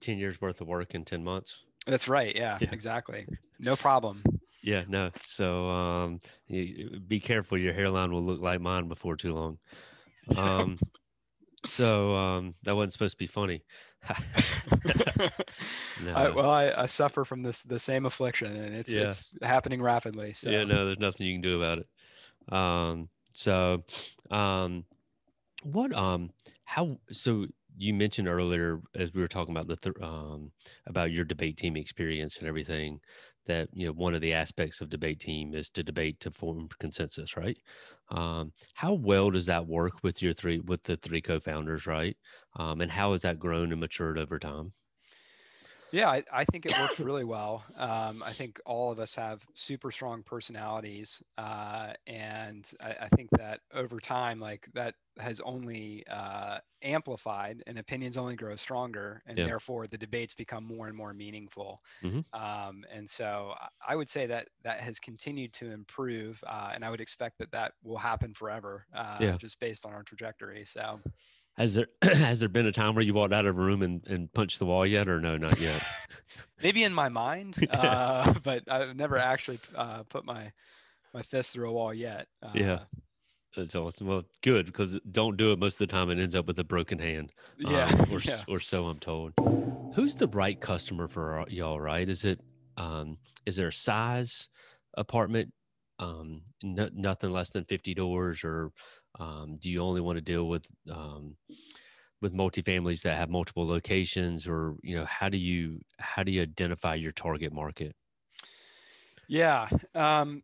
10 years worth of work in 10 months. That's right. Yeah, yeah. exactly. No problem yeah no so um you, be careful your hairline will look like mine before too long um so um that wasn't supposed to be funny no. I, well, I, I, suffer from this the same affliction, and it's yeah. it's happening rapidly. So. Yeah, no, there's nothing you can do about it. Um, so, um, what um, how so you mentioned earlier as we were talking about the th- um about your debate team experience and everything that you know one of the aspects of debate team is to debate to form consensus right? Um, how well does that work with your three with the three co-founders right? Um, and how has that grown and matured over time yeah, I, I, think it works really well. Um, I think all of us have super strong personalities, uh, and I, I, think that over time, like that has only uh, amplified, and opinions only grow stronger, and yeah. therefore the debates become more and more meaningful. Mm-hmm. Um, and so I would say that that has continued to improve, uh, and I would expect that that will happen forever, uh, yeah. just based on our trajectory. So. Has there has there been a time where you walked out of a room and, and punched the wall yet, or no, not yet? Maybe in my mind, uh, but I've never actually uh, put my my fist through a wall yet. Uh, yeah, That's awesome. Well, good because don't do it most of the time. It ends up with a broken hand. Yeah, um, or yeah. or so I'm told. Who's the right customer for y'all? Right? Is it um, is there a size apartment? Um, no, nothing less than 50 doors, or um, do you only want to deal with um, with multifamilies that have multiple locations, or you know, how do you how do you identify your target market? Yeah. Um,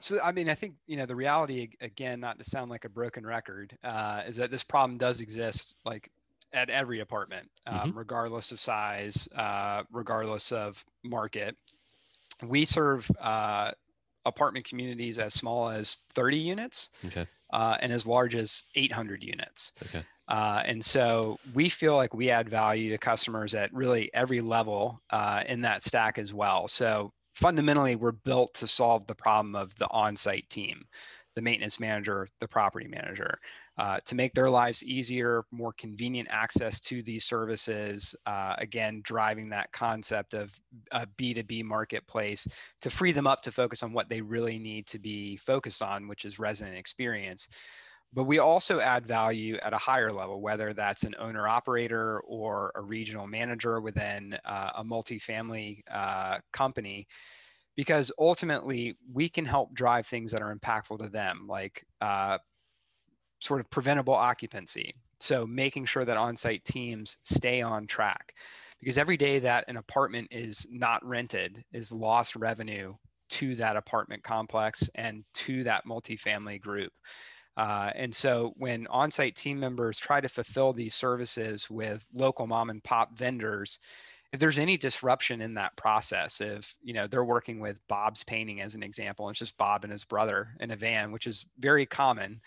so, I mean, I think, you know, the reality, again, not to sound like a broken record, uh, is that this problem does exist like at every apartment, um, Mm-hmm. regardless of size, uh, regardless of market. We serve uh, apartment communities as small as 30 units Okay. Uh, and as large as 800 units. Okay. Uh, and so we feel like we add value to customers at really every level uh, in that stack as well. So fundamentally, we're built to solve the problem of the on-site team, the maintenance manager, the property manager, uh, to make their lives easier, more convenient access to these services. Uh, again, driving that concept of a B2B marketplace to free them up to focus on what they really need to be focused on, which is resident experience but we also add value at a higher level, whether that's an owner operator or a regional manager within uh, a multifamily uh, company, because ultimately we can help drive things that are impactful to them, like uh, sort of preventable occupancy. So making sure that on-site teams stay on track, because every day that an apartment is not rented is lost revenue to that apartment complex and to that multifamily group. Uh, and so when on-site team members try to fulfill these services with local mom and pop vendors, if there's any disruption in that process, if you know they're working with Bob's painting as an example, it's just Bob and his brother in a van, which is very common,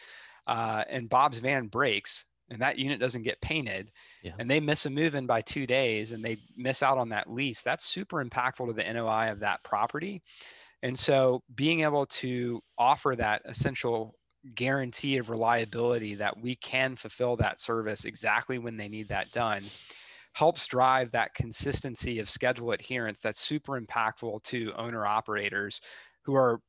uh, and Bob's van breaks and that unit doesn't get painted, Yeah. and they miss a move in by two days and they miss out on that lease, that's super impactful to the NOI of that property. And so being able to offer that essential guarantee of reliability that we can fulfill that service exactly when they need that done helps drive that consistency of schedule adherence that's super impactful to owner operators who are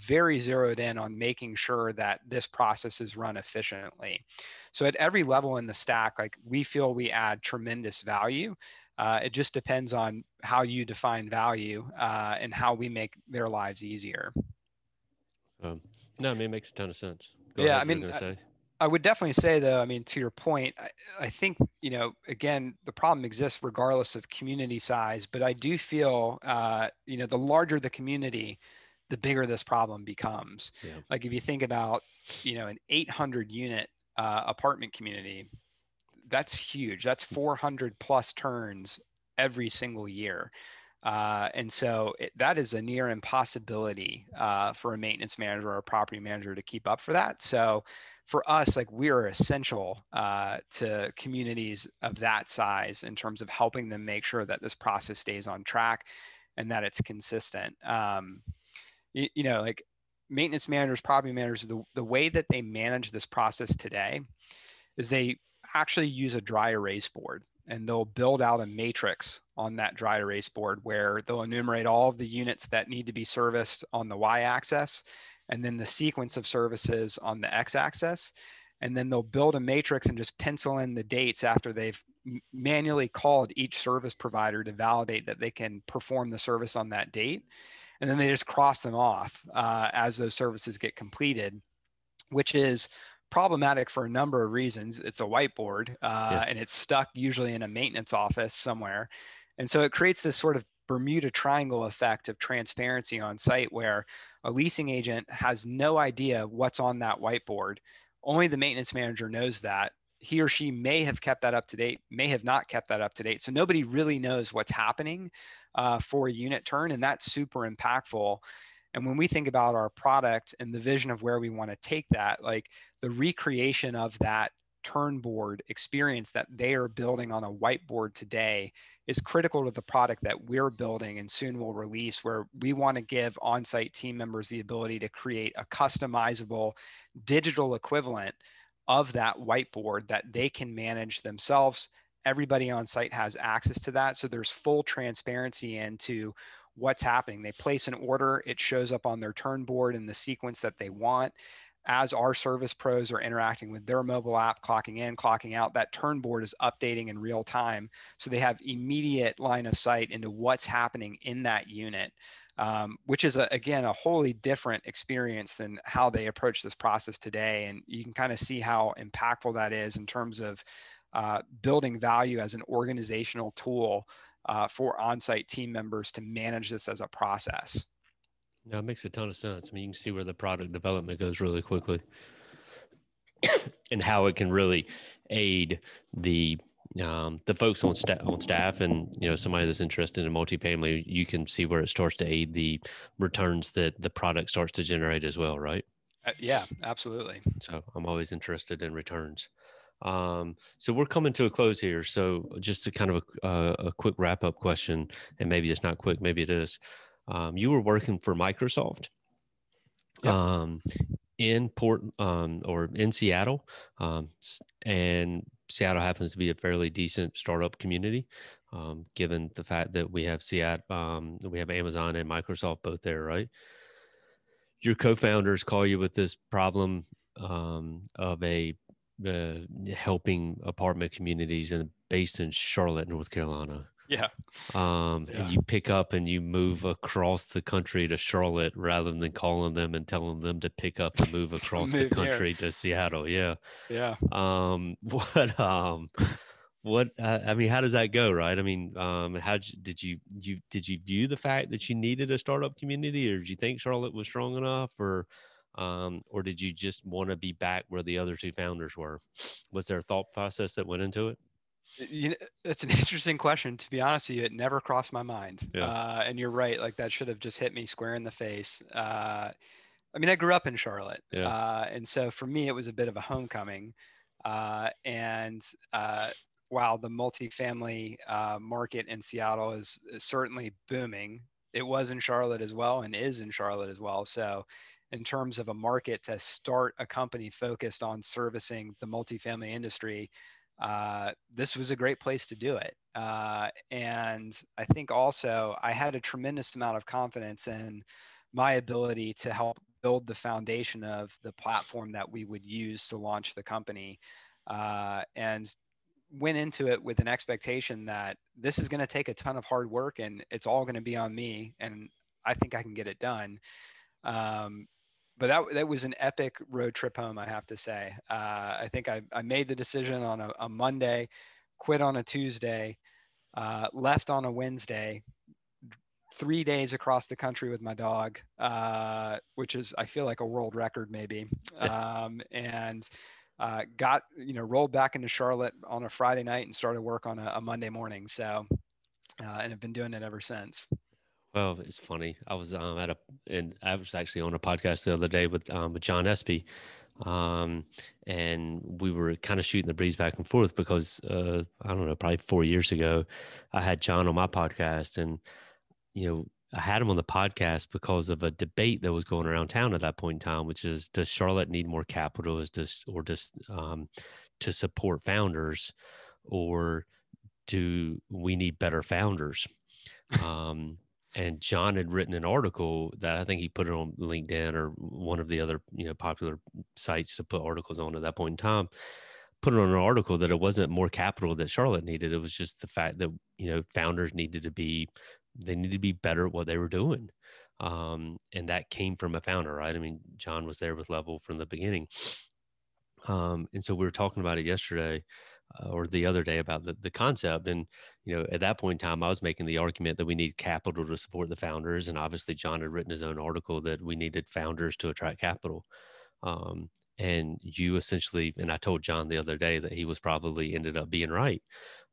very zeroed in on making sure that this process is run efficiently. So at every level in the stack, like we feel we add tremendous value. Uh, it just depends on how you define value uh, and how we make their lives easier. Um, no, I mean, it makes a ton of sense. Yeah, ahead, I mean, I- say. I would definitely say, though, I mean, to your point, I, I think, you know, again, the problem exists regardless of community size, but I do feel, uh, you know, the larger the community, the bigger this problem becomes. Yeah. Like if you think about, you know, an 800 unit uh, apartment community, that's huge. That's 400 plus turns every single year. Uh, and so it, that is a near impossibility uh, for a maintenance manager or a property manager to keep up for that. So for us, like we are essential uh, to communities of that size in terms of helping them make sure that this process stays on track and that it's consistent. Um, you, you know, like maintenance managers, property managers, the, the way that they manage this process today is they actually use a dry erase board and they'll build out a matrix on that dry erase board where they'll enumerate all of the units that need to be serviced on the y axis and then the sequence of services on the x axis and then they'll build a matrix and just pencil in the dates after they've manually called each service provider to validate that they can perform the service on that date and then they just cross them off uh, as those services get completed which is problematic for a number of reasons. It's a whiteboard uh, Yeah. and it's stuck usually in a maintenance office somewhere. And so it creates this sort of Bermuda Triangle effect of transparency on site where a leasing agent has no idea what's on that whiteboard. Only the maintenance manager knows that. He or she may have kept that up to date, may have not kept that up to date. So nobody really knows what's happening uh, for a unit turn, and that's super impactful. And when we think about our product and the vision of where we want to take that, like the recreation of that turn board experience that they are building on a whiteboard today is critical to the product that we're building and soon will release where we want to give on-site team members the ability to create a customizable digital equivalent of that whiteboard that they can manage themselves everybody on site has access to that so there's full transparency into what's happening they place an order it shows up on their turn board in the sequence that they want as our service pros are interacting with their mobile app, clocking in, clocking out, that turn board is updating in real time. So they have immediate line of sight into what's happening in that unit, um, which is, a, again, a wholly different experience than how they approach this process today. And you can kind of see how impactful that is in terms of uh, building value as an organizational tool uh, for on site team members to manage this as a process. No, it makes a ton of sense. I mean, you can see where the product development goes really quickly and how it can really aid the um, the folks on staff on staff and you know somebody that's interested in multifamily you can see where it starts to aid the returns that the product starts to generate as well right uh, yeah absolutely so i'm always interested in returns um, so we're coming to a close here so just a kind of a, uh, a quick wrap up question and maybe it's not quick maybe it is um, you were working for Microsoft yep. um, in Port um, or in Seattle, um, and Seattle happens to be a fairly decent startup community, um, given the fact that we have Seattle, um, we have Amazon and Microsoft both there, right? Your co-founders call you with this problem of a uh, helping apartment communities and based in Charlotte, North Carolina. Yeah. Um, yeah. and you pick up and you move across the country to Charlotte rather than calling them and telling them to pick up and move across move the country here. to Seattle. Yeah. Yeah. Um, what, um, what, uh, I mean, how does that go? Right. I mean, um, how did you, you, did you view the fact that you needed a startup community or did you think Charlotte was strong enough or, um, or did you just want to be back where the other two founders were? Was there a thought process that went into it? You know, it's an interesting question. To be honest with you, it never crossed my mind. Yeah. Uh, and you're right. Like that should have just hit me square in the face. Uh, I mean, I grew up in Charlotte, yeah. uh, and so for me, it was a bit of a homecoming. Uh, and uh, while the multifamily uh, market in Seattle is, is certainly booming, it was in Charlotte as well, and is in Charlotte as well. So, in terms of a market to start a company focused on servicing the multifamily industry, uh, this was a great place to do it. Uh, and I think also I had a tremendous amount of confidence in my ability to help build the foundation of the platform that we would use to launch the company. Uh, and went into it with an expectation that this is going to take a ton of hard work and it's all going to be on me and i think i can get it done um, but that that was an epic road trip home, I have to say. Uh, I think I, I made the decision on a, a Monday, quit on a Tuesday, uh, left on a Wednesday, three days across the country with my dog, uh, which is I feel like a world record maybe, um, and uh, got you know rolled back into Charlotte on a Friday night and started work on a, a Monday morning. So, uh, and have been doing it ever since. Well, it's funny. I was um, at a, and I was actually on a podcast the other day with um, with John Espy, um, and we were kind of shooting the breeze back and forth because uh, I don't know, probably four years ago, I had John on my podcast, and you know, I had him on the podcast because of a debate that was going around town at that point in time, which is does Charlotte need more capital, is just or just um, to support founders, or do we need better founders? Um, and John had written an article that I think he put it on LinkedIn or one of the other you know popular sites to put articles on at that point in time. Put it on an article that it wasn't more capital that Charlotte needed. It was just the fact that you know founders needed to be they needed to be better at what they were doing, um, and that came from a founder, right? I mean, John was there with Level from the beginning, um, and so we were talking about it yesterday uh, or the other day about the, the concept. And, you know, at that point in time, I was making the argument that we need capital to support the founders. And obviously, John had written his own article that we needed founders to attract capital. Um, and you essentially, and I told John the other day that he was probably ended up being right.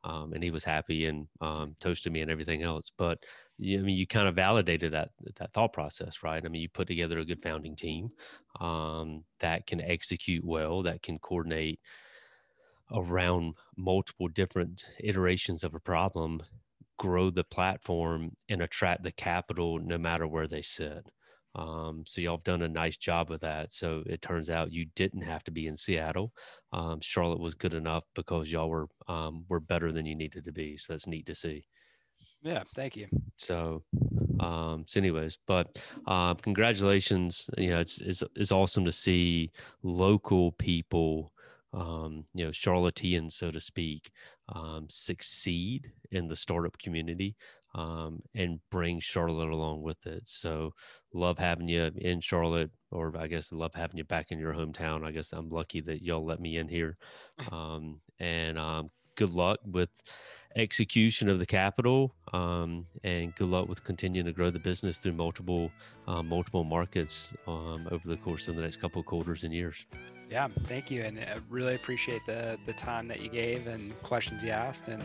Um, and he was happy and um, toasted me and everything else. But you, I mean, you kind of validated that that thought process, right? I mean, you put together a good founding team um, that can execute well, that can coordinate around multiple different iterations of a problem, grow the platform and attract the capital no matter where they sit. Um, so y'all have done a nice job of that. So it turns out you didn't have to be in Seattle. Um, Charlotte was good enough because y'all were um, were better than you needed to be. So that's neat to see. Yeah, thank you. So Um, so, anyways, but um, congratulations. You know, it's, it's it's awesome to see local people um, you know, Charlotteans, so to speak, um, succeed in the startup community um, and bring Charlotte along with it. So, love having you in Charlotte, or I guess I love having you back in your hometown. I guess I'm lucky that y'all let me in here. Um, and um, good luck with execution of the capital, um, and good luck with continuing to grow the business through multiple uh, multiple markets um, over the course of the next couple of quarters and years. Yeah, thank you, and I really appreciate the the time that you gave and questions you asked, and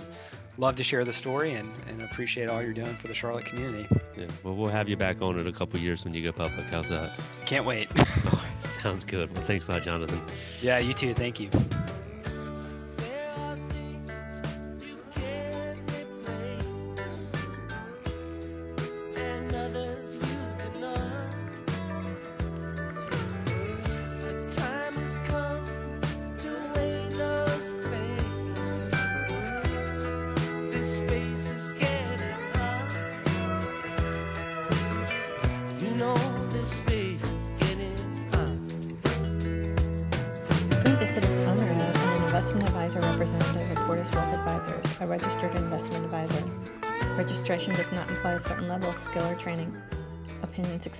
love to share the story and, and appreciate all you're doing for the Charlotte community. Yeah, well, we'll have you back on in a couple years when you go public. How's that? Can't wait. sounds good. Well, thanks a lot, Jonathan. Yeah, you too. Thank you.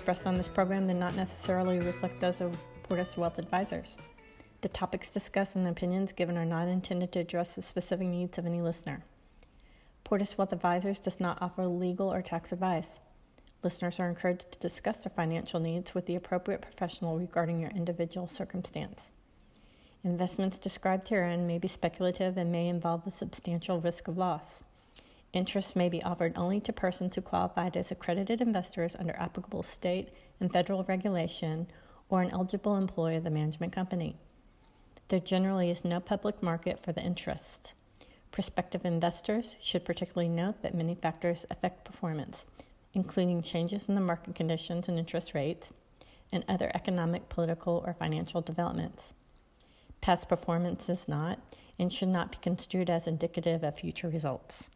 Expressed on this program do not necessarily reflect those of Portus Wealth Advisors. The topics discussed and opinions given are not intended to address the specific needs of any listener. Portus Wealth Advisors does not offer legal or tax advice. Listeners are encouraged to discuss their financial needs with the appropriate professional regarding your individual circumstance. Investments described herein may be speculative and may involve a substantial risk of loss. Interest may be offered only to persons who qualified as accredited investors under applicable state and federal regulation or an eligible employee of the management company. There generally is no public market for the interest. Prospective investors should particularly note that many factors affect performance, including changes in the market conditions and interest rates, and other economic, political, or financial developments. Past performance is not and should not be construed as indicative of future results.